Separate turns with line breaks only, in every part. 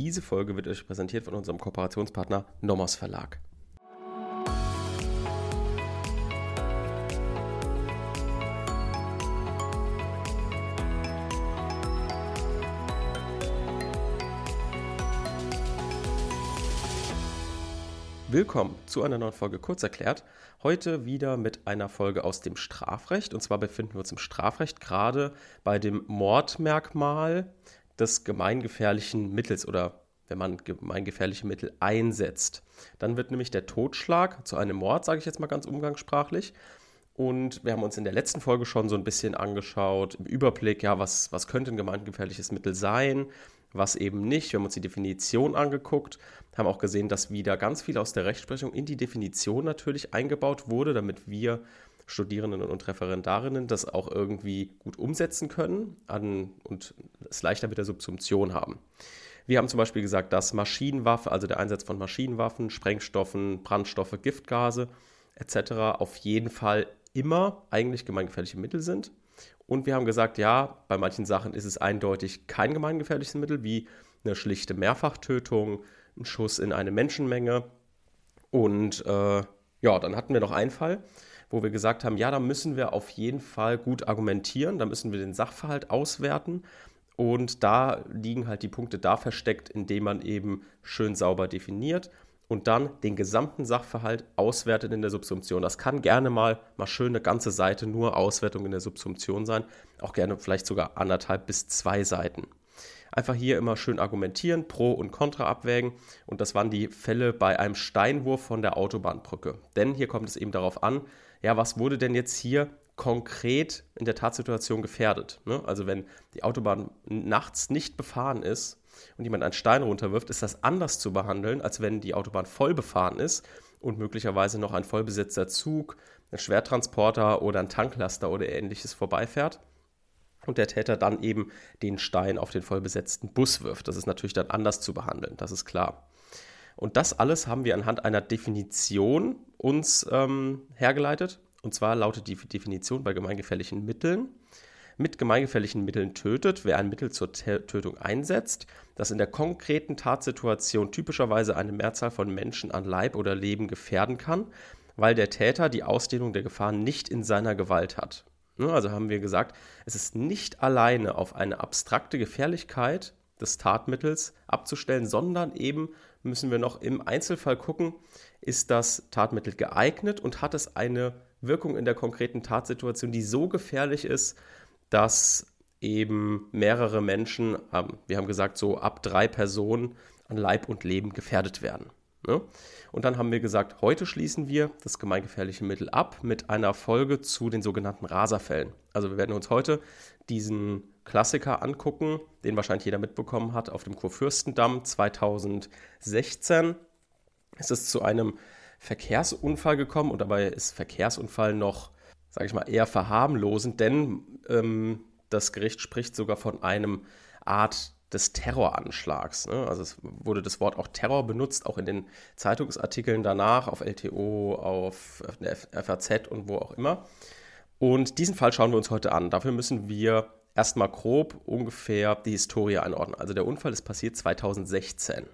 Diese Folge wird euch präsentiert von unserem Kooperationspartner Nomos Verlag. Willkommen zu einer neuen Folge Kurzerklärt. Heute wieder mit einer Folge aus dem Strafrecht. Und zwar befinden wir uns im Strafrecht gerade bei dem Mordmerkmal des gemeingefährlichen Mittels oder wenn man gemeingefährliche Mittel einsetzt. Dann wird nämlich der Totschlag zu einem Mord, sage ich jetzt mal ganz umgangssprachlich. Und wir haben uns in der letzten Folge schon so ein bisschen angeschaut, im Überblick, ja, was, was könnte ein gemeingefährliches Mittel sein, was eben nicht. Wir haben uns die Definition angeguckt, haben auch gesehen, dass wieder ganz viel aus der Rechtsprechung in die Definition natürlich eingebaut wurde, damit wir Studierenden und Referendarinnen das auch irgendwie gut umsetzen können an, und es leichter mit der Subsumption haben. Wir haben zum Beispiel gesagt, dass Maschinenwaffe, also der Einsatz von Maschinenwaffen, Sprengstoffen, Brandstoffe, Giftgase etc. auf jeden Fall immer eigentlich gemeingefährliche Mittel sind. Und wir haben gesagt, ja, bei manchen Sachen ist es eindeutig kein gemeingefährliches Mittel, wie eine schlichte Mehrfachtötung, ein Schuss in eine Menschenmenge. Und äh, ja, dann hatten wir noch einen Fall, wo wir gesagt haben, ja, da müssen wir auf jeden Fall gut argumentieren, da müssen wir den Sachverhalt auswerten. Und da liegen halt die Punkte da versteckt, indem man eben schön sauber definiert und dann den gesamten Sachverhalt auswertet in der Subsumption. Das kann gerne mal, mal schön eine ganze Seite nur Auswertung in der Subsumption sein, auch gerne vielleicht sogar anderthalb bis zwei Seiten. Einfach hier immer schön argumentieren, Pro und Contra abwägen. Und das waren die Fälle bei einem Steinwurf von der Autobahnbrücke. Denn hier kommt es eben darauf an, ja, was wurde denn jetzt hier konkret in der Tatsituation gefährdet? Ne? Also wenn die Autobahn nachts nicht befahren ist, und jemand einen Stein runterwirft, ist das anders zu behandeln, als wenn die Autobahn voll befahren ist und möglicherweise noch ein vollbesetzter Zug, ein Schwertransporter oder ein Tanklaster oder ähnliches vorbeifährt und der Täter dann eben den Stein auf den vollbesetzten Bus wirft. Das ist natürlich dann anders zu behandeln, das ist klar. Und das alles haben wir anhand einer Definition uns ähm, hergeleitet. Und zwar lautet die Definition bei gemeingefährlichen Mitteln mit gemeingefährlichen Mitteln tötet, wer ein Mittel zur Tötung einsetzt, das in der konkreten Tatsituation typischerweise eine Mehrzahl von Menschen an Leib oder Leben gefährden kann, weil der Täter die Ausdehnung der Gefahr nicht in seiner Gewalt hat. Ne, also haben wir gesagt, es ist nicht alleine auf eine abstrakte Gefährlichkeit des Tatmittels abzustellen, sondern eben müssen wir noch im Einzelfall gucken, ist das Tatmittel geeignet und hat es eine Wirkung in der konkreten Tatsituation, die so gefährlich ist, dass eben mehrere Menschen, wir haben gesagt, so ab drei Personen an Leib und Leben gefährdet werden. Ne? Und dann haben wir gesagt, heute schließen wir das gemeingefährliche Mittel ab mit einer Folge zu den sogenannten Raserfällen. Also wir werden uns heute diesen Klassiker angucken, den wahrscheinlich jeder mitbekommen hat, auf dem Kurfürstendamm 2016. Es ist zu einem Verkehrsunfall gekommen und dabei ist Verkehrsunfall noch sage ich mal, eher verharmlosend, denn ähm, das Gericht spricht sogar von einem Art des Terroranschlags. Ne? Also es wurde das Wort auch Terror benutzt, auch in den Zeitungsartikeln danach, auf LTO, auf der FAZ und wo auch immer. Und diesen Fall schauen wir uns heute an. Dafür müssen wir erstmal grob ungefähr die Historie einordnen. Also der Unfall ist passiert 2016.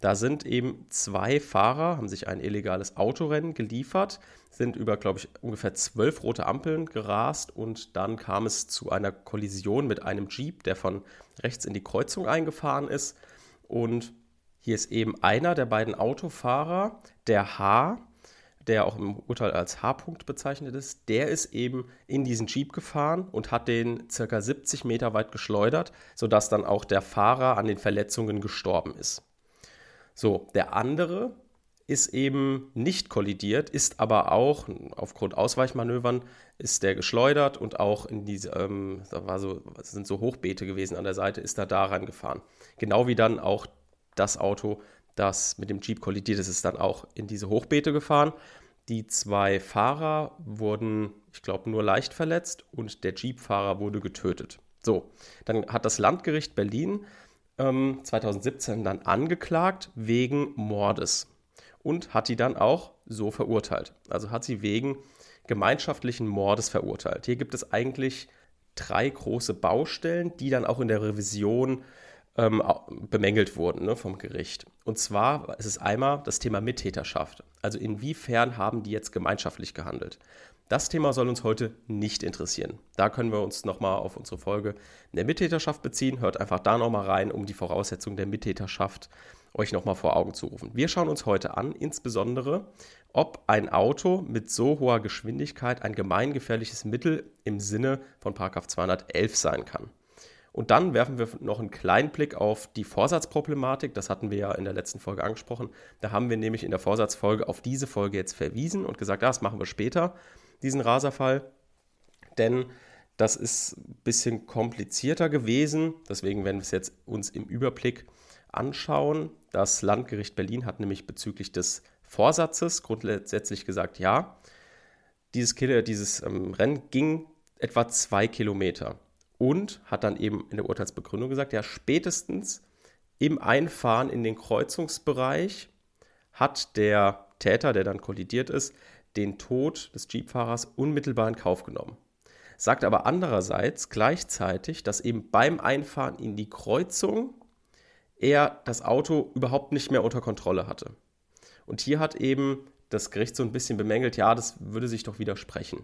Da sind eben zwei Fahrer, haben sich ein illegales Autorennen geliefert, sind über, glaube ich, ungefähr zwölf rote Ampeln gerast und dann kam es zu einer Kollision mit einem Jeep, der von rechts in die Kreuzung eingefahren ist. Und hier ist eben einer der beiden Autofahrer, der H, der auch im Urteil als H-Punkt bezeichnet ist, der ist eben in diesen Jeep gefahren und hat den circa 70 Meter weit geschleudert, sodass dann auch der Fahrer an den Verletzungen gestorben ist. So, der andere ist eben nicht kollidiert, ist aber auch aufgrund Ausweichmanövern ist der geschleudert und auch in diese, ähm, da war so, sind so Hochbeete gewesen an der Seite, ist er da reingefahren. Genau wie dann auch das Auto, das mit dem Jeep kollidiert ist, ist dann auch in diese Hochbeete gefahren. Die zwei Fahrer wurden, ich glaube, nur leicht verletzt und der Jeep-Fahrer wurde getötet. So, dann hat das Landgericht Berlin 2017 ähm, dann angeklagt wegen Mordes und hat die dann auch so verurteilt. Also hat sie wegen gemeinschaftlichen Mordes verurteilt. Hier gibt es eigentlich drei große Baustellen, die dann auch in der Revision ähm, bemängelt wurden ne, vom Gericht. Und zwar ist es einmal das Thema Mittäterschaft. Also inwiefern haben die jetzt gemeinschaftlich gehandelt? Das Thema soll uns heute nicht interessieren. Da können wir uns nochmal auf unsere Folge der Mittäterschaft beziehen. Hört einfach da nochmal rein, um die Voraussetzungen der Mittäterschaft euch nochmal vor Augen zu rufen. Wir schauen uns heute an, insbesondere, ob ein Auto mit so hoher Geschwindigkeit ein gemeingefährliches Mittel im Sinne von 211 sein kann. Und dann werfen wir noch einen kleinen Blick auf die Vorsatzproblematik. Das hatten wir ja in der letzten Folge angesprochen. Da haben wir nämlich in der Vorsatzfolge auf diese Folge jetzt verwiesen und gesagt, das machen wir später, diesen Raserfall. Denn das ist ein bisschen komplizierter gewesen. Deswegen werden wir es jetzt uns im Überblick anschauen. Das Landgericht Berlin hat nämlich bezüglich des Vorsatzes grundsätzlich gesagt, ja, dieses, Kille, dieses ähm, Rennen ging etwa zwei Kilometer und hat dann eben in der Urteilsbegründung gesagt, ja, spätestens im Einfahren in den Kreuzungsbereich hat der Täter, der dann kollidiert ist, den Tod des Jeepfahrers unmittelbar in Kauf genommen. Sagt aber andererseits gleichzeitig, dass eben beim Einfahren in die Kreuzung er das Auto überhaupt nicht mehr unter Kontrolle hatte. Und hier hat eben das Gericht so ein bisschen bemängelt, ja, das würde sich doch widersprechen.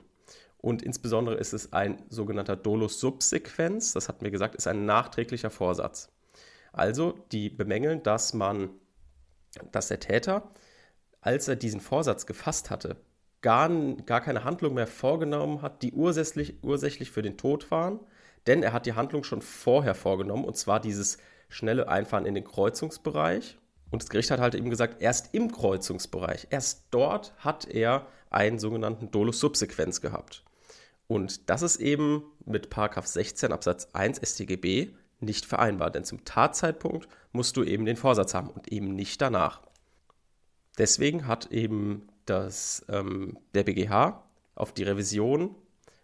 Und insbesondere ist es ein sogenannter Dolus-Subsequenz. Das hatten wir gesagt, ist ein nachträglicher Vorsatz. Also, die bemängeln, dass man, dass der Täter, als er diesen Vorsatz gefasst hatte, gar, gar keine Handlung mehr vorgenommen hat, die ursächlich, ursächlich für den Tod waren, denn er hat die Handlung schon vorher vorgenommen, und zwar dieses schnelle Einfahren in den Kreuzungsbereich. Und das Gericht hat halt eben gesagt, erst im Kreuzungsbereich, erst dort hat er einen sogenannten Dolus Subsequenz gehabt. Und das ist eben mit 16 Absatz 1 StGB nicht vereinbar, denn zum Tatzeitpunkt musst du eben den Vorsatz haben und eben nicht danach. Deswegen hat eben das, ähm, der BGH auf die Revision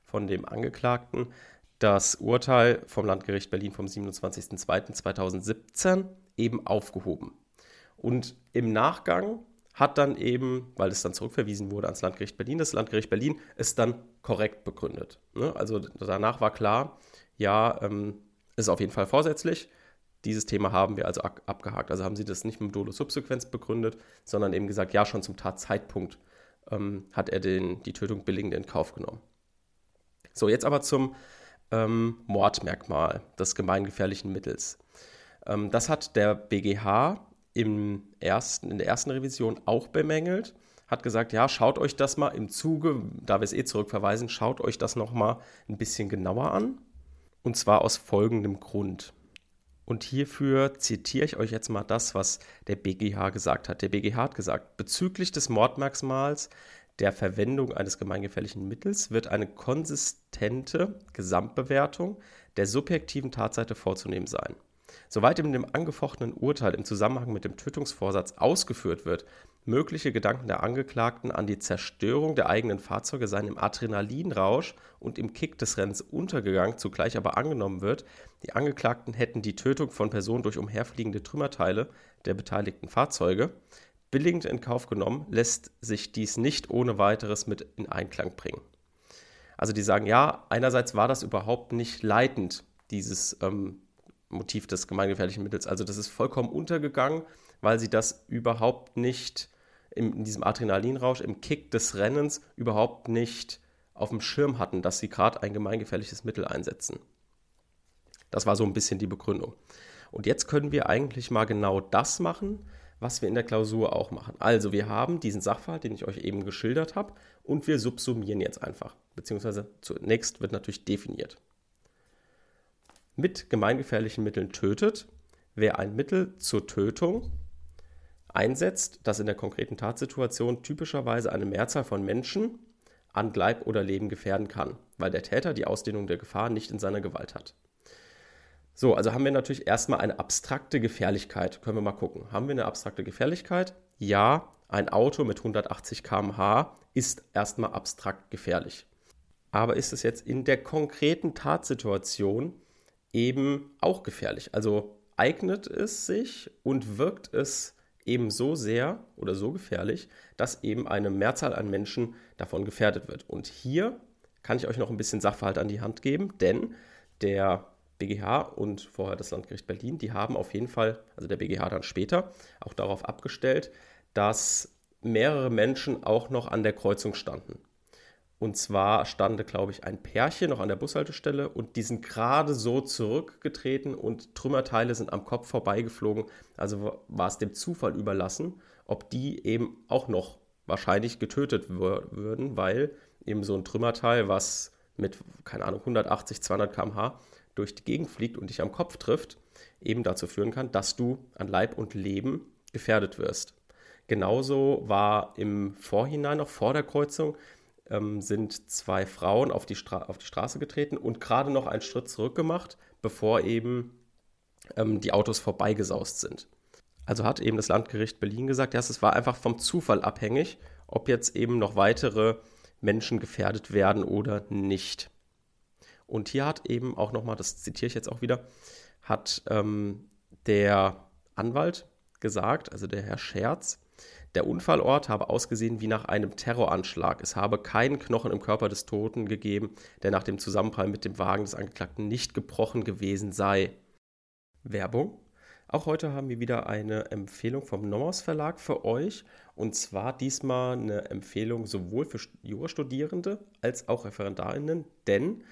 von dem Angeklagten das Urteil vom Landgericht Berlin vom 27.02.2017 eben aufgehoben. Und im Nachgang hat dann eben, weil es dann zurückverwiesen wurde ans Landgericht Berlin, das Landgericht Berlin es dann korrekt begründet. Ne? Also danach war klar, ja, ähm, ist auf jeden Fall vorsätzlich. Dieses Thema haben wir also abgehakt. Also haben sie das nicht mit Dolus Subsequenz begründet, sondern eben gesagt, ja, schon zum Tatzeitpunkt ähm, hat er den, die Tötung billigend in Kauf genommen. So, jetzt aber zum ähm, Mordmerkmal des gemeingefährlichen Mittels. Ähm, das hat der BGH im ersten, in der ersten Revision auch bemängelt, hat gesagt, ja, schaut euch das mal im Zuge, da wir es eh zurückverweisen, schaut euch das nochmal ein bisschen genauer an. Und zwar aus folgendem Grund. Und hierfür zitiere ich euch jetzt mal das, was der BGH gesagt hat. Der BGH hat gesagt, bezüglich des Mordmerkmals der Verwendung eines gemeingefährlichen Mittels wird eine konsistente Gesamtbewertung der subjektiven Tatseite vorzunehmen sein. Soweit in dem angefochtenen Urteil im Zusammenhang mit dem Tötungsvorsatz ausgeführt wird, mögliche Gedanken der Angeklagten an die Zerstörung der eigenen Fahrzeuge seien im Adrenalinrausch und im Kick des Rennens untergegangen, zugleich aber angenommen wird, die Angeklagten hätten die Tötung von Personen durch umherfliegende Trümmerteile der beteiligten Fahrzeuge billigend in Kauf genommen, lässt sich dies nicht ohne weiteres mit in Einklang bringen. Also die sagen, ja, einerseits war das überhaupt nicht leitend, dieses ähm, Motiv des gemeingefährlichen Mittels. Also das ist vollkommen untergegangen, weil sie das überhaupt nicht in diesem Adrenalinrausch, im Kick des Rennens überhaupt nicht auf dem Schirm hatten, dass sie gerade ein gemeingefährliches Mittel einsetzen. Das war so ein bisschen die Begründung. Und jetzt können wir eigentlich mal genau das machen, was wir in der Klausur auch machen. Also wir haben diesen Sachverhalt, den ich euch eben geschildert habe, und wir subsumieren jetzt einfach. Beziehungsweise zunächst wird natürlich definiert mit gemeingefährlichen Mitteln tötet, wer ein Mittel zur Tötung einsetzt, das in der konkreten Tatsituation typischerweise eine Mehrzahl von Menschen an Leib oder Leben gefährden kann, weil der Täter die Ausdehnung der Gefahr nicht in seiner Gewalt hat. So, also haben wir natürlich erstmal eine abstrakte Gefährlichkeit. Können wir mal gucken. Haben wir eine abstrakte Gefährlichkeit? Ja, ein Auto mit 180 km/h ist erstmal abstrakt gefährlich. Aber ist es jetzt in der konkreten Tatsituation eben auch gefährlich. Also eignet es sich und wirkt es eben so sehr oder so gefährlich, dass eben eine Mehrzahl an Menschen davon gefährdet wird. Und hier kann ich euch noch ein bisschen Sachverhalt an die Hand geben, denn der BGH und vorher das Landgericht Berlin, die haben auf jeden Fall, also der BGH dann später, auch darauf abgestellt, dass mehrere Menschen auch noch an der Kreuzung standen. Und zwar stand, glaube ich, ein Pärchen noch an der Bushaltestelle und die sind gerade so zurückgetreten und Trümmerteile sind am Kopf vorbeigeflogen. Also war es dem Zufall überlassen, ob die eben auch noch wahrscheinlich getötet würden, weil eben so ein Trümmerteil, was mit, keine Ahnung, 180, 200 km/h durch die Gegend fliegt und dich am Kopf trifft, eben dazu führen kann, dass du an Leib und Leben gefährdet wirst. Genauso war im Vorhinein, noch vor der Kreuzung, ähm, sind zwei Frauen auf die, auf die Straße getreten und gerade noch einen Schritt zurück gemacht, bevor eben ähm, die Autos vorbeigesaust sind. Also hat eben das Landgericht Berlin gesagt, ja, es war einfach vom Zufall abhängig, ob jetzt eben noch weitere Menschen gefährdet werden oder nicht. Und hier hat eben auch nochmal, das zitiere ich jetzt auch wieder, hat ähm, der Anwalt gesagt, also der Herr Scherz, der Unfallort habe ausgesehen wie nach einem Terroranschlag. Es habe keinen Knochen im Körper des Toten gegeben, der nach dem Zusammenprall mit dem Wagen des Angeklagten nicht gebrochen gewesen sei. Werbung. Auch heute haben wir wieder eine Empfehlung vom Nomos Verlag für euch. Und zwar diesmal eine Empfehlung sowohl für Jurastudierende als auch ReferendarInnen, denn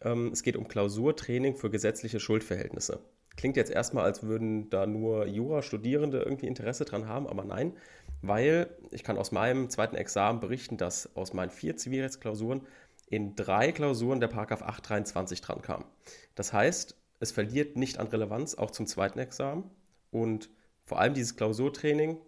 ähm, es geht um Klausurtraining für gesetzliche Schuldverhältnisse. Klingt jetzt erstmal, als würden da nur Jurastudierende irgendwie Interesse dran haben, aber nein, weil ich kann aus meinem zweiten Examen berichten, dass aus meinen vier Zivilrechtsklausuren in drei Klausuren der Paragraph 823 dran kam. Das heißt, es verliert nicht an Relevanz auch zum zweiten Examen und vor allem dieses Klausurtraining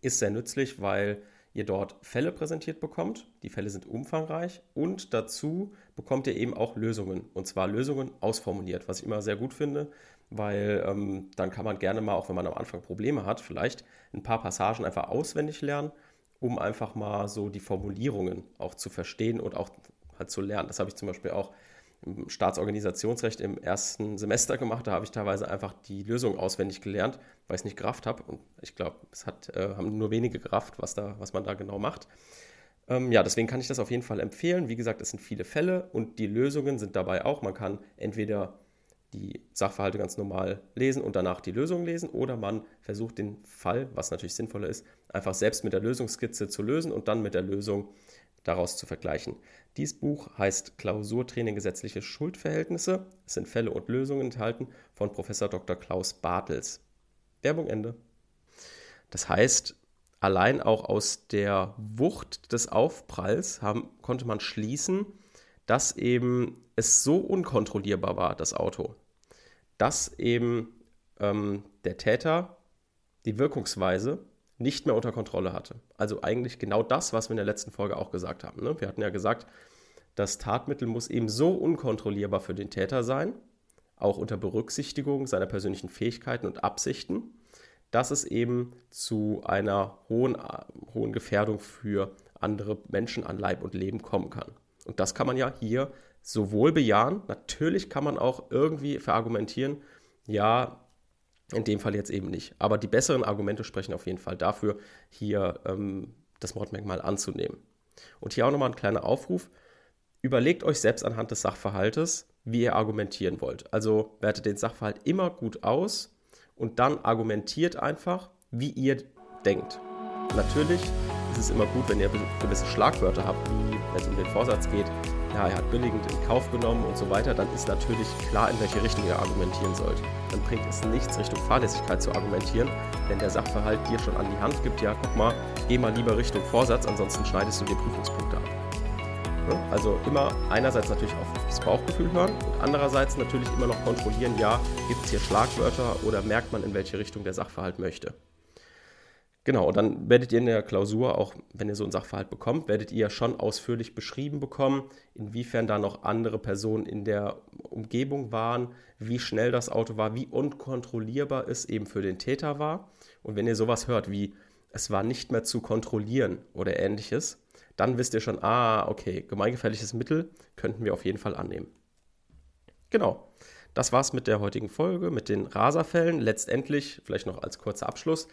ist sehr nützlich, weil ihr dort Fälle präsentiert bekommt. Die Fälle sind umfangreich und dazu bekommt ihr eben auch Lösungen und zwar Lösungen ausformuliert, was ich immer sehr gut finde, weil ähm, dann kann man gerne mal, auch wenn man am Anfang Probleme hat, vielleicht ein paar Passagen einfach auswendig lernen, um einfach mal so die Formulierungen auch zu verstehen und auch halt zu lernen. Das habe ich zum Beispiel auch im Staatsorganisationsrecht im ersten Semester gemacht. Da habe ich teilweise einfach die Lösung auswendig gelernt, weil ich es nicht gerafft habe. Und ich glaube, es hat, äh, haben nur wenige gerafft, was, da, was man da genau macht. Ähm, ja, deswegen kann ich das auf jeden Fall empfehlen. Wie gesagt, es sind viele Fälle und die Lösungen sind dabei auch. Man kann entweder die Sachverhalte ganz normal lesen und danach die Lösung lesen oder man versucht den Fall, was natürlich sinnvoller ist, einfach selbst mit der Lösungsskizze zu lösen und dann mit der Lösung daraus zu vergleichen. Dieses Buch heißt Klausurtraining gesetzliche Schuldverhältnisse. Es sind Fälle und Lösungen enthalten von Professor Dr. Klaus Bartels. Werbung Ende. Das heißt, allein auch aus der Wucht des Aufpralls haben, konnte man schließen, dass eben es so unkontrollierbar war, das Auto, dass eben ähm, der Täter die Wirkungsweise nicht mehr unter Kontrolle hatte. Also eigentlich genau das, was wir in der letzten Folge auch gesagt haben. Ne? Wir hatten ja gesagt, das Tatmittel muss eben so unkontrollierbar für den Täter sein, auch unter Berücksichtigung seiner persönlichen Fähigkeiten und Absichten, dass es eben zu einer hohen, hohen Gefährdung für andere Menschen an Leib und Leben kommen kann. Und das kann man ja hier sowohl bejahen, natürlich kann man auch irgendwie verargumentieren, ja, in dem Fall jetzt eben nicht. Aber die besseren Argumente sprechen auf jeden Fall dafür, hier ähm, das Mordmerkmal anzunehmen. Und hier auch nochmal ein kleiner Aufruf. Überlegt euch selbst anhand des Sachverhaltes, wie ihr argumentieren wollt. Also wertet den Sachverhalt immer gut aus und dann argumentiert einfach, wie ihr denkt. Natürlich ist es immer gut, wenn ihr gewisse Schlagwörter habt, wie wenn es um den Vorsatz geht, ja, er hat billigend in Kauf genommen und so weiter, dann ist natürlich klar, in welche Richtung ihr argumentieren sollt. Dann bringt es nichts, Richtung Fahrlässigkeit zu argumentieren, wenn der Sachverhalt dir schon an die Hand gibt, ja, guck mal, geh mal lieber Richtung Vorsatz, ansonsten schneidest du dir Prüfungspunkte ab. Also immer einerseits natürlich auf das Bauchgefühl hören und andererseits natürlich immer noch kontrollieren, ja, gibt es hier Schlagwörter oder merkt man, in welche Richtung der Sachverhalt möchte. Genau, und dann werdet ihr in der Klausur, auch wenn ihr so einen Sachverhalt bekommt, werdet ihr schon ausführlich beschrieben bekommen, inwiefern da noch andere Personen in der Umgebung waren, wie schnell das Auto war, wie unkontrollierbar es eben für den Täter war. Und wenn ihr sowas hört wie, es war nicht mehr zu kontrollieren oder ähnliches, dann wisst ihr schon, ah, okay, gemeingefährliches Mittel könnten wir auf jeden Fall annehmen. Genau. Das war's mit der heutigen Folge, mit den Raserfällen. Letztendlich, vielleicht noch als kurzer Abschluss,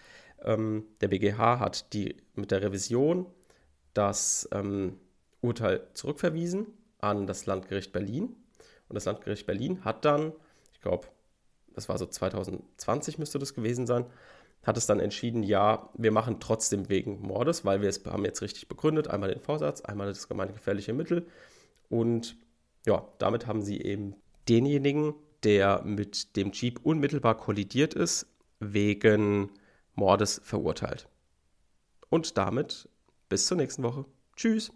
ähm, der BGH hat die, mit der Revision das ähm, Urteil zurückverwiesen an das Landgericht Berlin. Und das Landgericht Berlin hat dann glaube, das war so 2020 müsste das gewesen sein, hat es dann entschieden, ja, wir machen trotzdem wegen Mordes, weil wir es haben jetzt richtig begründet, einmal den Vorsatz, einmal das gemeingefährliche Mittel und ja, damit haben sie eben denjenigen, der mit dem Jeep unmittelbar kollidiert ist, wegen Mordes verurteilt. Und damit bis zur nächsten Woche. Tschüss.